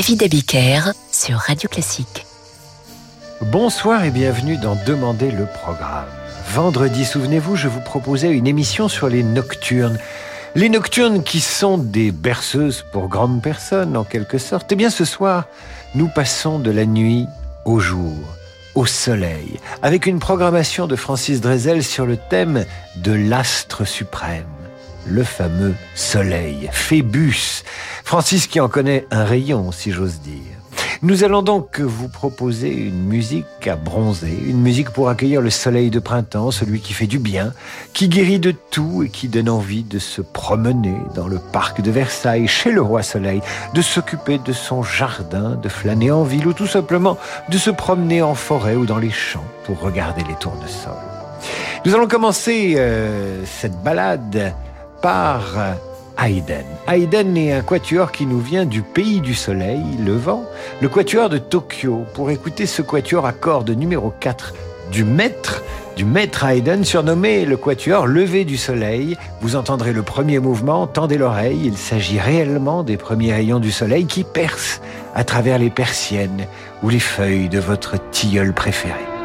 David Abiker sur Radio Classique. Bonsoir et bienvenue dans Demander le programme. Vendredi, souvenez-vous, je vous proposais une émission sur les nocturnes. Les nocturnes qui sont des berceuses pour grandes personnes, en quelque sorte. Eh bien, ce soir, nous passons de la nuit au jour, au soleil, avec une programmation de Francis Drezel sur le thème de l'astre suprême le fameux soleil, Phébus. Francis qui en connaît un rayon, si j'ose dire. Nous allons donc vous proposer une musique à bronzer, une musique pour accueillir le soleil de printemps, celui qui fait du bien, qui guérit de tout et qui donne envie de se promener dans le parc de Versailles, chez le roi soleil, de s'occuper de son jardin, de flâner en ville ou tout simplement de se promener en forêt ou dans les champs pour regarder les tournesols. Nous allons commencer euh, cette balade par Haydn. Haydn est un quatuor qui nous vient du pays du soleil, le vent, le quatuor de Tokyo. Pour écouter ce quatuor à cordes numéro 4 du maître, du maître Haydn, surnommé le quatuor levé du soleil. Vous entendrez le premier mouvement, tendez l'oreille, il s'agit réellement des premiers rayons du soleil qui percent à travers les persiennes ou les feuilles de votre tilleul préféré.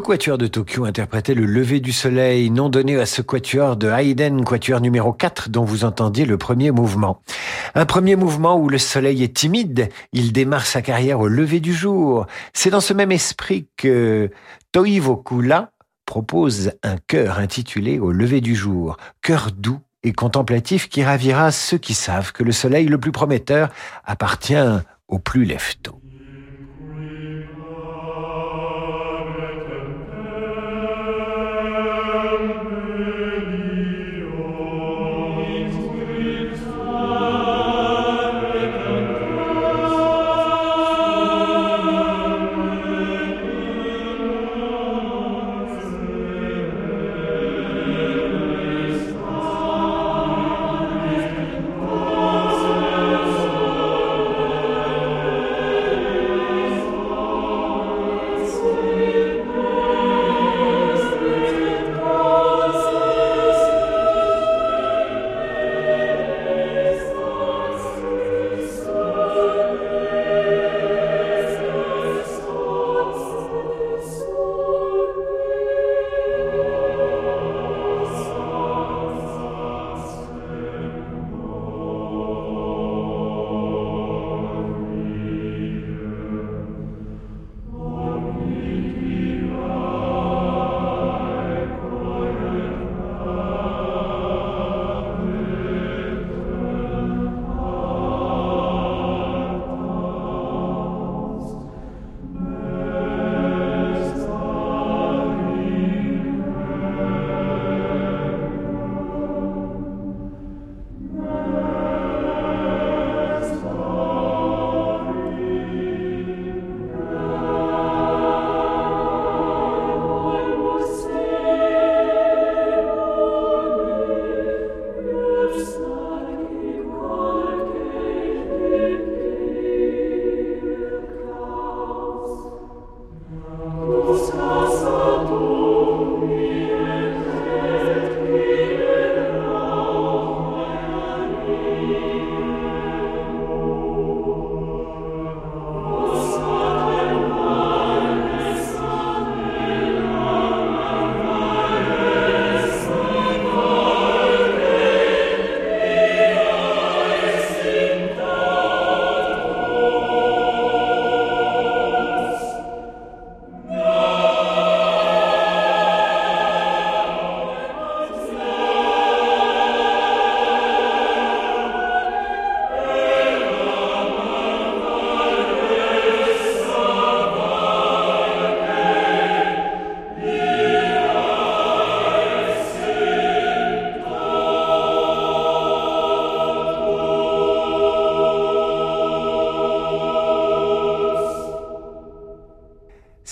Quatuor de Tokyo interprétait le lever du soleil, non donné à ce quatuor de Haydn, quatuor numéro 4, dont vous entendiez le premier mouvement. Un premier mouvement où le soleil est timide, il démarre sa carrière au lever du jour. C'est dans ce même esprit que Toivo Kula propose un chœur intitulé Au lever du jour, chœur doux et contemplatif qui ravira ceux qui savent que le soleil le plus prometteur appartient au plus lève-tôt.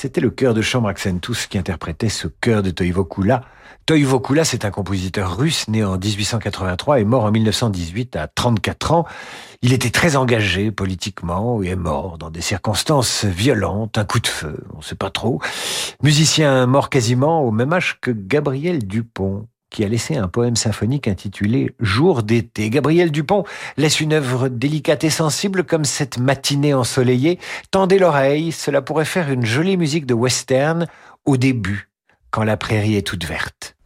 C'était le chœur de chambre Accentus qui interprétait ce chœur de Toivo Kula. Toivo Kula, c'est un compositeur russe né en 1883 et mort en 1918 à 34 ans. Il était très engagé politiquement et est mort dans des circonstances violentes, un coup de feu, on ne sait pas trop. Musicien mort quasiment au même âge que Gabriel Dupont, qui a laissé un poème symphonique intitulé Jour d'été. Gabriel Dupont laisse une œuvre délicate et sensible comme cette matinée ensoleillée. Tendez l'oreille, cela pourrait faire une jolie musique de western au début, quand la prairie est toute verte.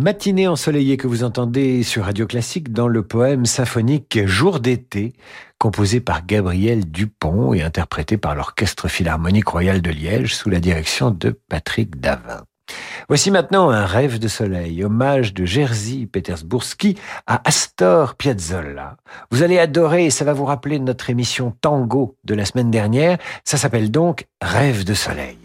Matinée ensoleillée que vous entendez sur Radio Classique dans le poème symphonique Jour d'été, composé par Gabriel Dupont et interprété par l'Orchestre Philharmonique Royal de Liège sous la direction de Patrick Davin. Voici maintenant un rêve de soleil, hommage de Jerzy Petersburski à Astor Piazzolla. Vous allez adorer ça va vous rappeler notre émission Tango de la semaine dernière. Ça s'appelle donc Rêve de soleil.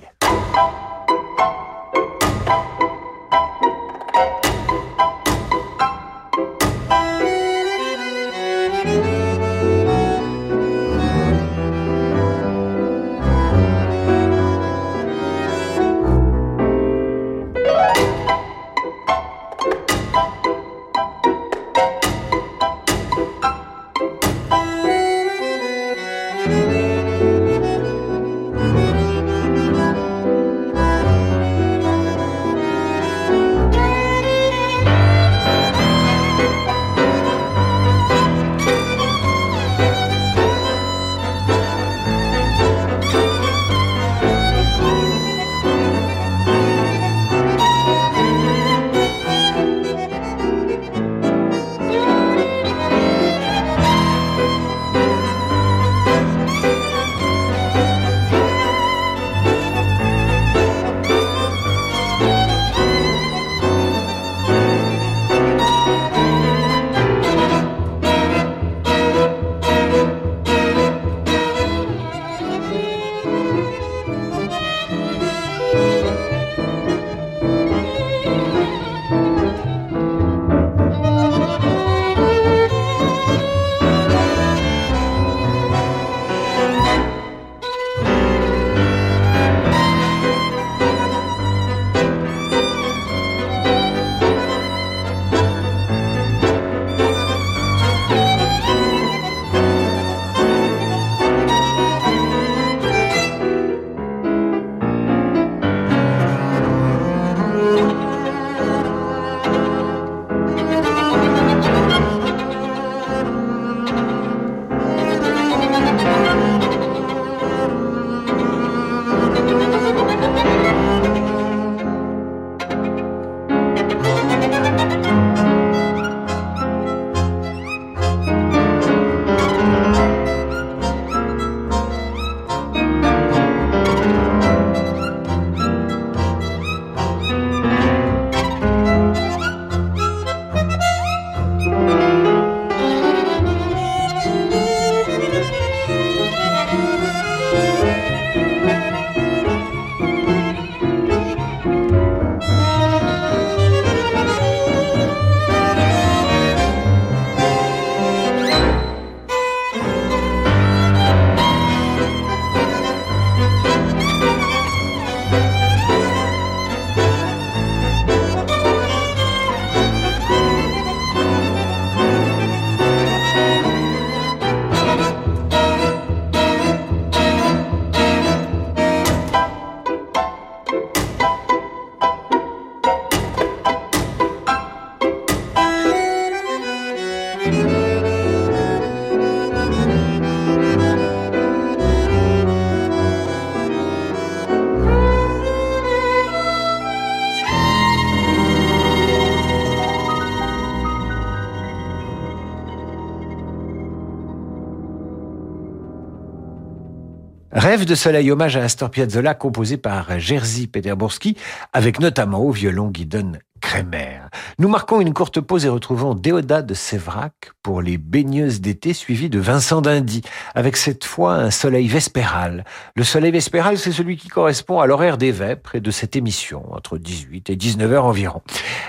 De soleil, hommage à Astor Piazzolla, composé par Jerzy Peterburski, avec notamment au violon Guidon Kremer. Nous marquons une courte pause et retrouvons Déodat de Sévrac pour les baigneuses d'été, suivi de Vincent d'Indy, avec cette fois un soleil vespéral. Le soleil vespéral, c'est celui qui correspond à l'horaire des vêpres et de cette émission, entre 18 et 19 heures environ.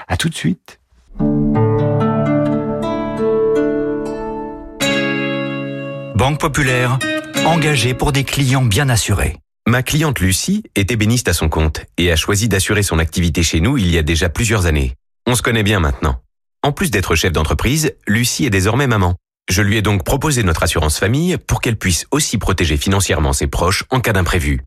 À tout de suite. Banque Populaire engagé pour des clients bien assurés. Ma cliente Lucie est ébéniste à son compte et a choisi d'assurer son activité chez nous il y a déjà plusieurs années. On se connaît bien maintenant. En plus d'être chef d'entreprise, Lucie est désormais maman. Je lui ai donc proposé notre assurance famille pour qu'elle puisse aussi protéger financièrement ses proches en cas d'imprévu.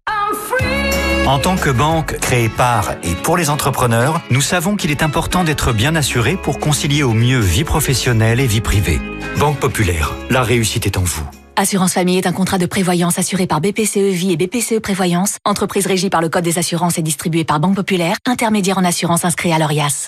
En tant que banque créée par et pour les entrepreneurs, nous savons qu'il est important d'être bien assuré pour concilier au mieux vie professionnelle et vie privée. Banque Populaire, la réussite est en vous. Assurance Famille est un contrat de prévoyance assuré par BPCE Vie et BPCE Prévoyance, entreprise régie par le Code des assurances et distribuée par Banque Populaire, intermédiaire en assurance inscrit à l'ORIAS.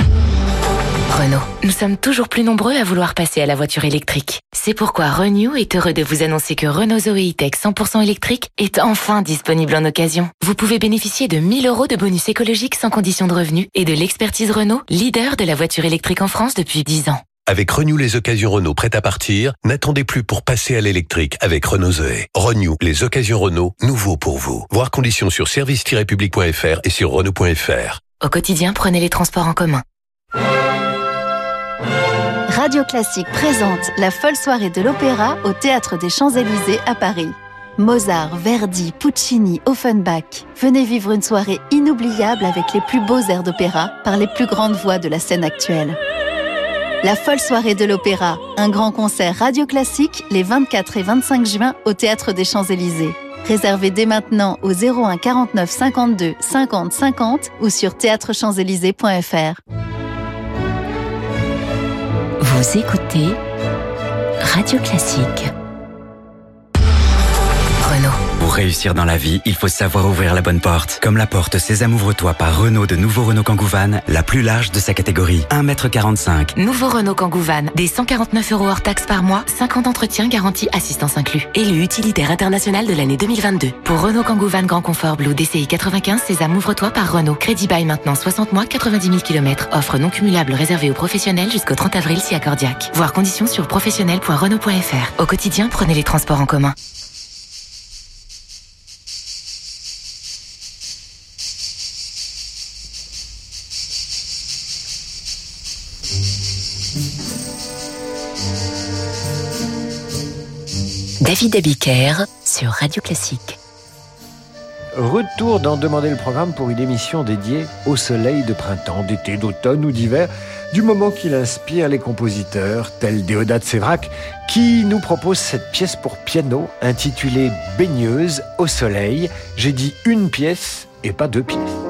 Renault. Nous sommes toujours plus nombreux à vouloir passer à la voiture électrique. C'est pourquoi Renew est heureux de vous annoncer que Renault Zoe E-Tech 100% électrique est enfin disponible en occasion. Vous pouvez bénéficier de 1000 euros de bonus écologique sans condition de revenu et de l'expertise Renault, leader de la voiture électrique en France depuis 10 ans. Avec Renew les occasions Renault prêtes à partir, n'attendez plus pour passer à l'électrique avec Renault Zoé. Renew les occasions Renault, nouveau pour vous. Voir conditions sur service-public.fr et sur Renault.fr. Au quotidien, prenez les transports en commun. Radio Classique présente la folle soirée de l'opéra au Théâtre des Champs-Élysées à Paris. Mozart, Verdi, Puccini, Offenbach. Venez vivre une soirée inoubliable avec les plus beaux airs d'opéra par les plus grandes voix de la scène actuelle. La folle soirée de l'opéra, un grand concert radio classique les 24 et 25 juin au Théâtre des Champs-Élysées. Réservez dès maintenant au 01 49 52 50 50 ou sur théâtrechamps-élysées.fr. Vous écoutez Radio Classique. Pour réussir dans la vie, il faut savoir ouvrir la bonne porte. Comme la porte Sésame ouvre-toi par Renault de nouveau Renault Kangoo Van, la plus large de sa catégorie. 1m45. Nouveau Renault Kangoo Van, des 149 euros hors taxes par mois, 5 ans d'entretien garantie assistance inclus. Élu utilitaire international de l'année 2022. Pour Renault Kangoo Van Grand Confort Blue DCI 95, Sésame ouvre-toi par Renault. Crédit bail maintenant 60 mois, 90 000 km. Offre non cumulable réservée aux professionnels jusqu'au 30 avril si accordiaque. Voir conditions sur professionnel.renault.fr. Au quotidien, prenez les transports en commun. David Abiker sur Radio Classique. Retour dans Demander le programme pour une émission dédiée au soleil de printemps, d'été, d'automne ou d'hiver, du moment qu'il inspire les compositeurs tels Déodat Sévrac, qui nous propose cette pièce pour piano intitulée Baigneuse au soleil. J'ai dit une pièce et pas deux pièces.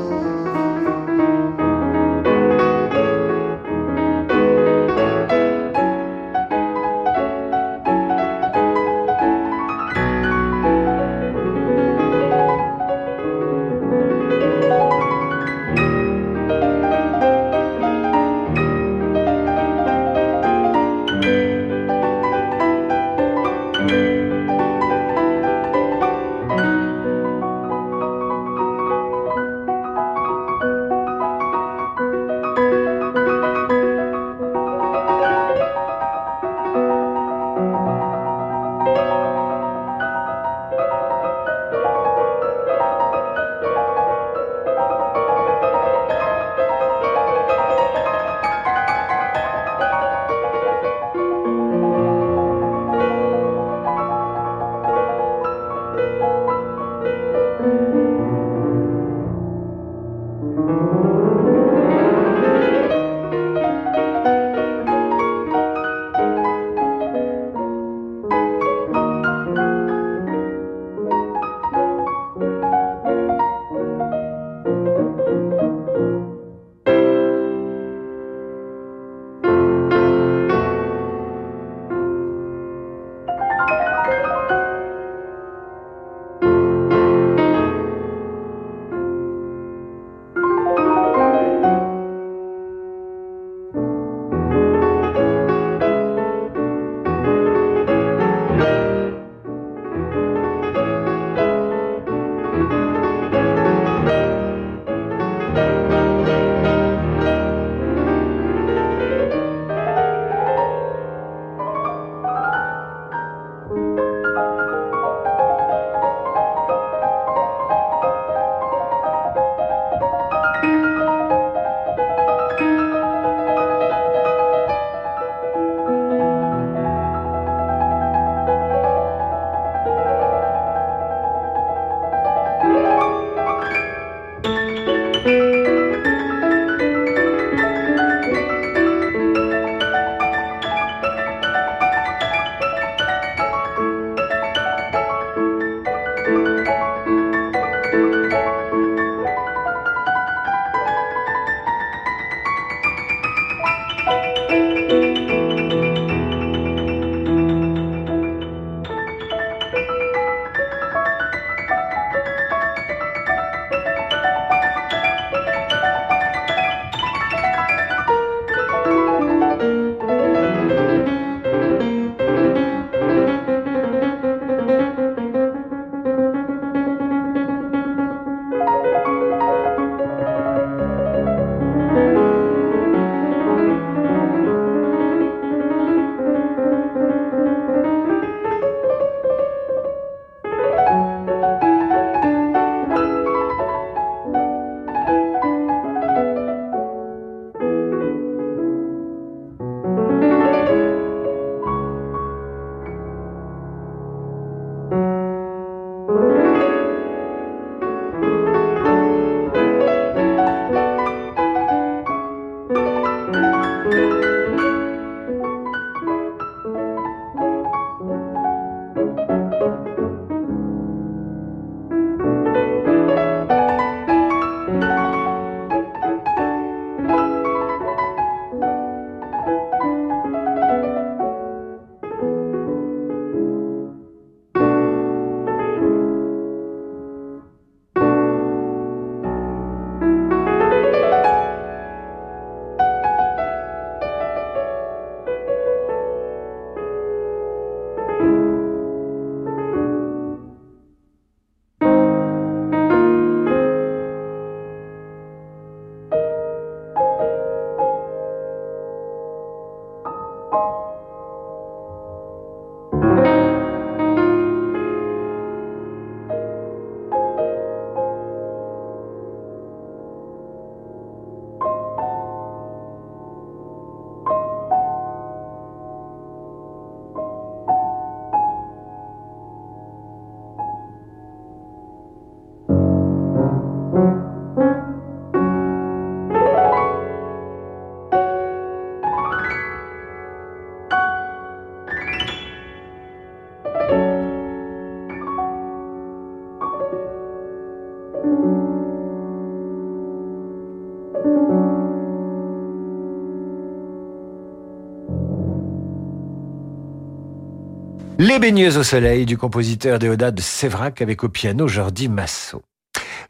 Les baigneuses au soleil du compositeur Déodat de Sévrac avec au piano Jordi Massot.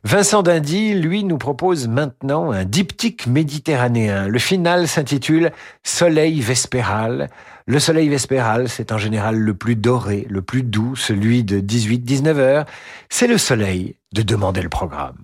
Vincent Dindy, lui, nous propose maintenant un diptyque méditerranéen. Le final s'intitule Soleil vespéral. Le soleil vespéral, c'est en général le plus doré, le plus doux, celui de 18-19 heures. C'est le soleil de demander le programme.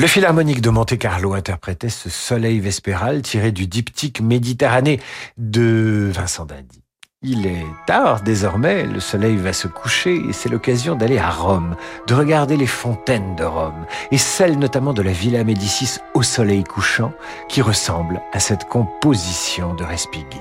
Le Philharmonique de Monte-Carlo interprétait ce soleil vespéral tiré du diptyque Méditerranée de Vincent d'Indy. Il est tard désormais, le soleil va se coucher et c'est l'occasion d'aller à Rome, de regarder les fontaines de Rome et celles notamment de la Villa Médicis au soleil couchant qui ressemble à cette composition de Respighi.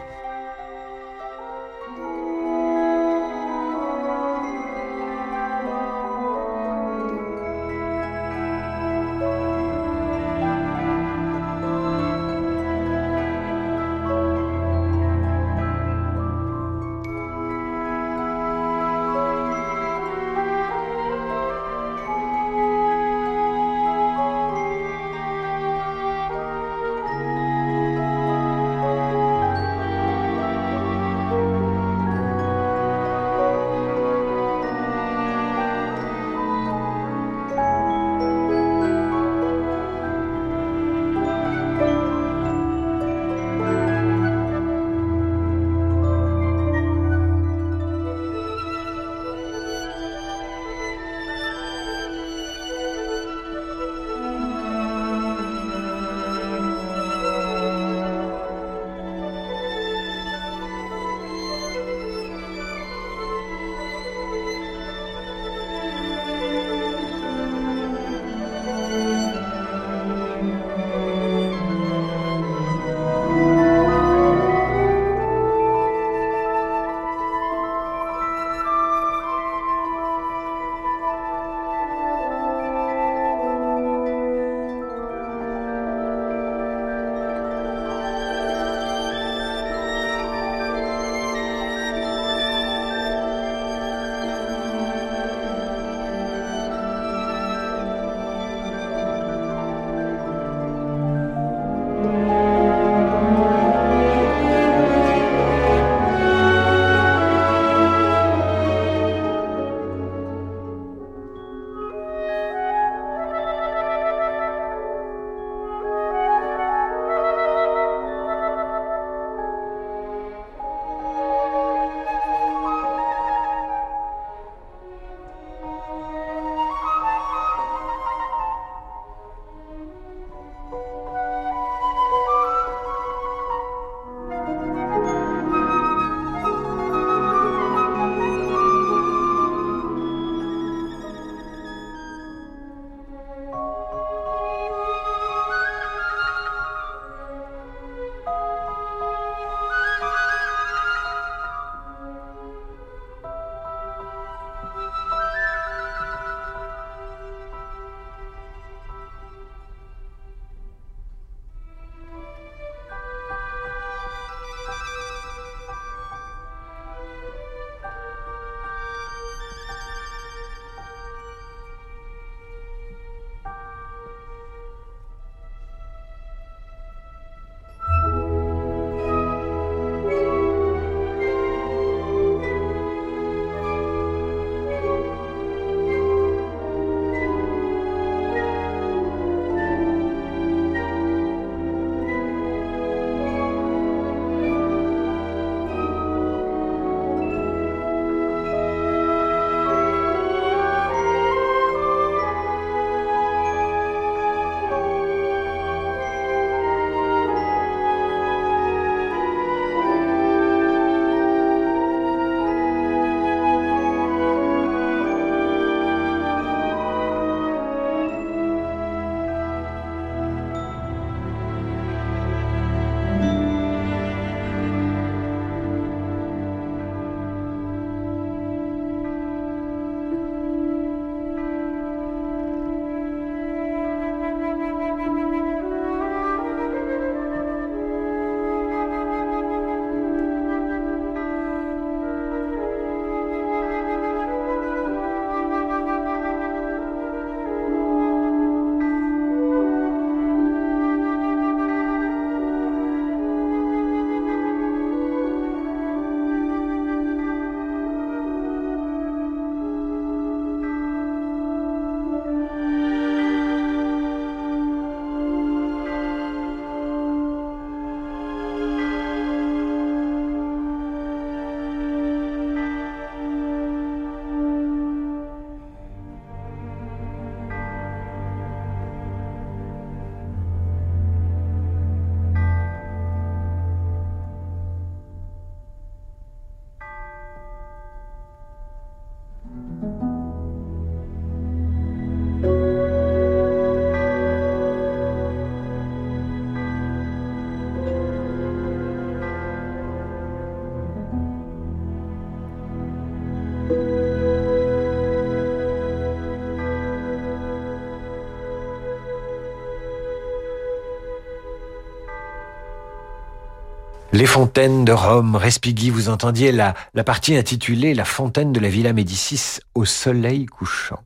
Les fontaines de Rome, Respighi, vous entendiez la, la partie intitulée La fontaine de la Villa Médicis au soleil couchant.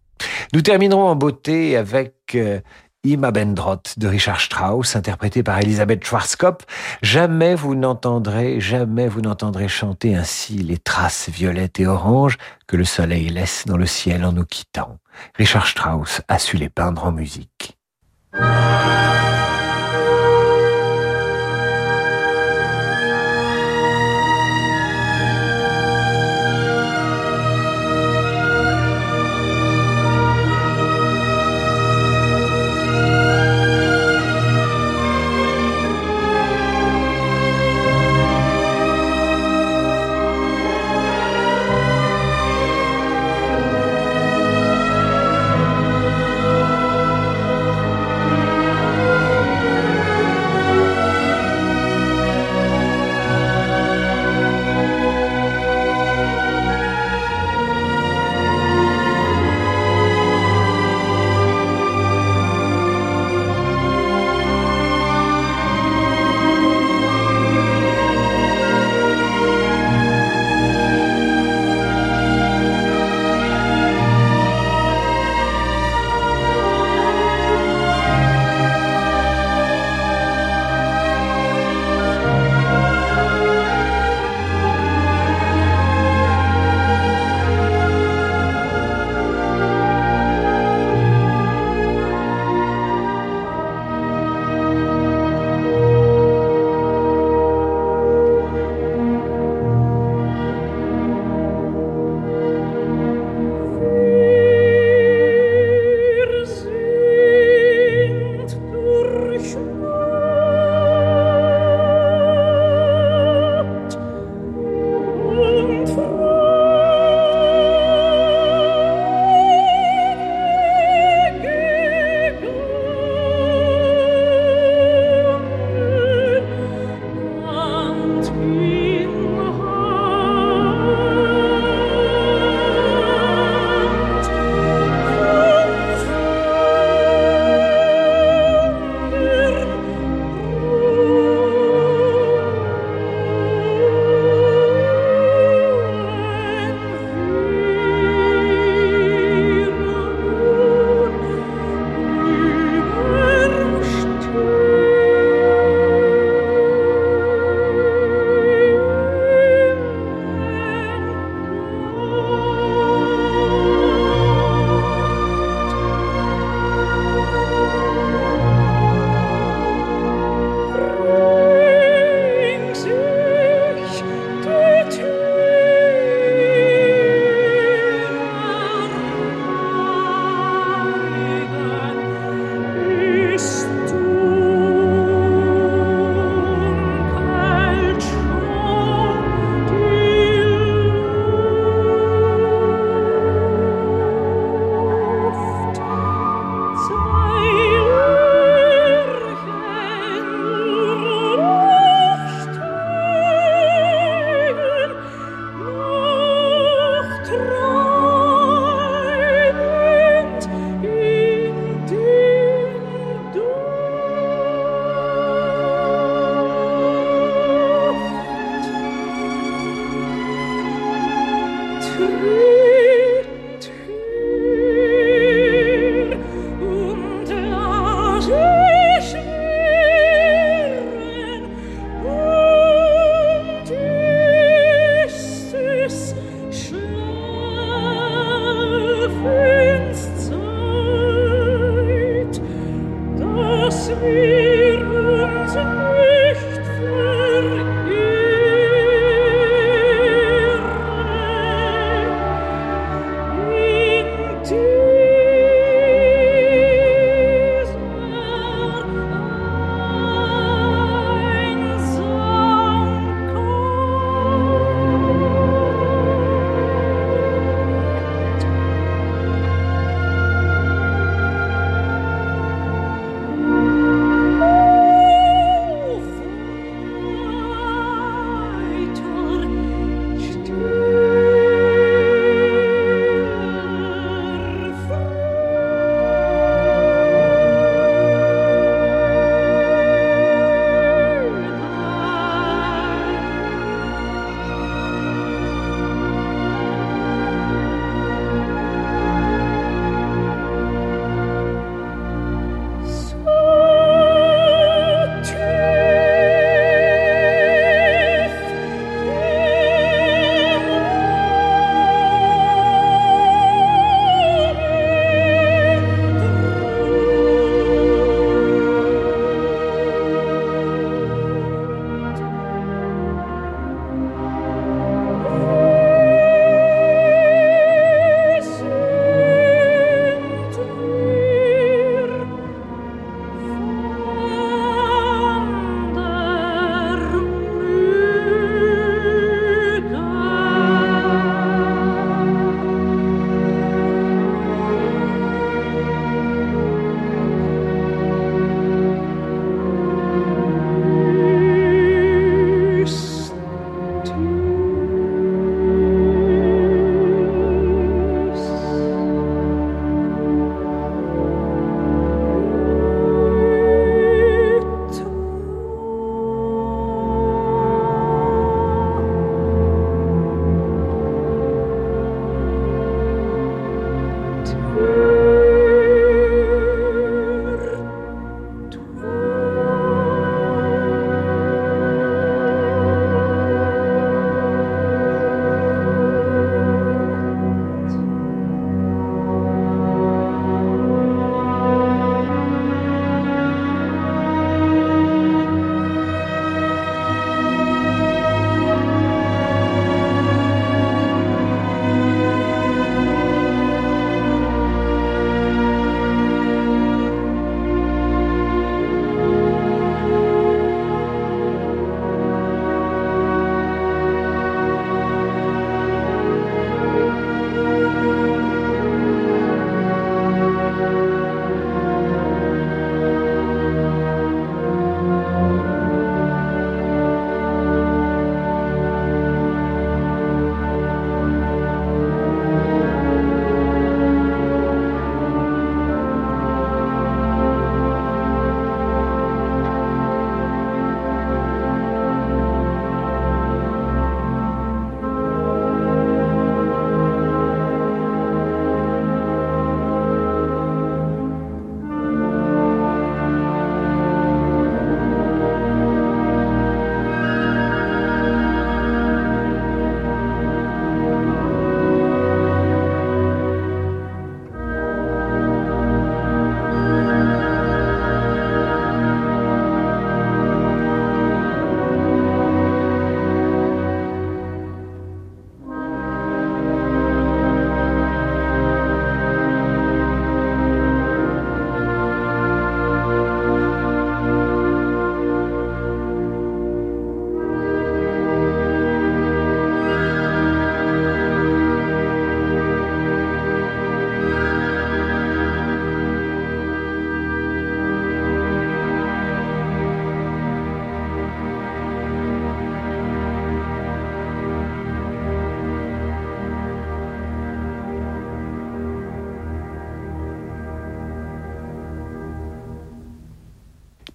Nous terminerons en beauté avec euh, Ima de Richard Strauss, interprété par Elisabeth Schwarzkopf. Jamais vous n'entendrez, jamais vous n'entendrez chanter ainsi les traces violettes et oranges que le soleil laisse dans le ciel en nous quittant. Richard Strauss a su les peindre en musique.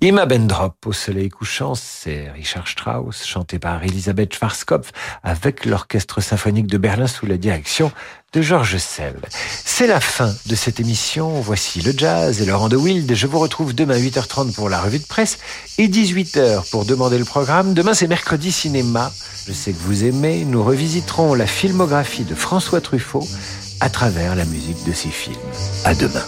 Ima Bendrop au soleil couchant, c'est Richard Strauss, chanté par Elisabeth Schwarzkopf avec l'orchestre symphonique de Berlin sous la direction de Georges Sell. C'est la fin de cette émission. Voici le jazz et Laurent de Wild. Je vous retrouve demain à 8h30 pour la revue de presse et 18h pour demander le programme. Demain, c'est mercredi cinéma. Je sais que vous aimez. Nous revisiterons la filmographie de François Truffaut à travers la musique de ses films. À demain.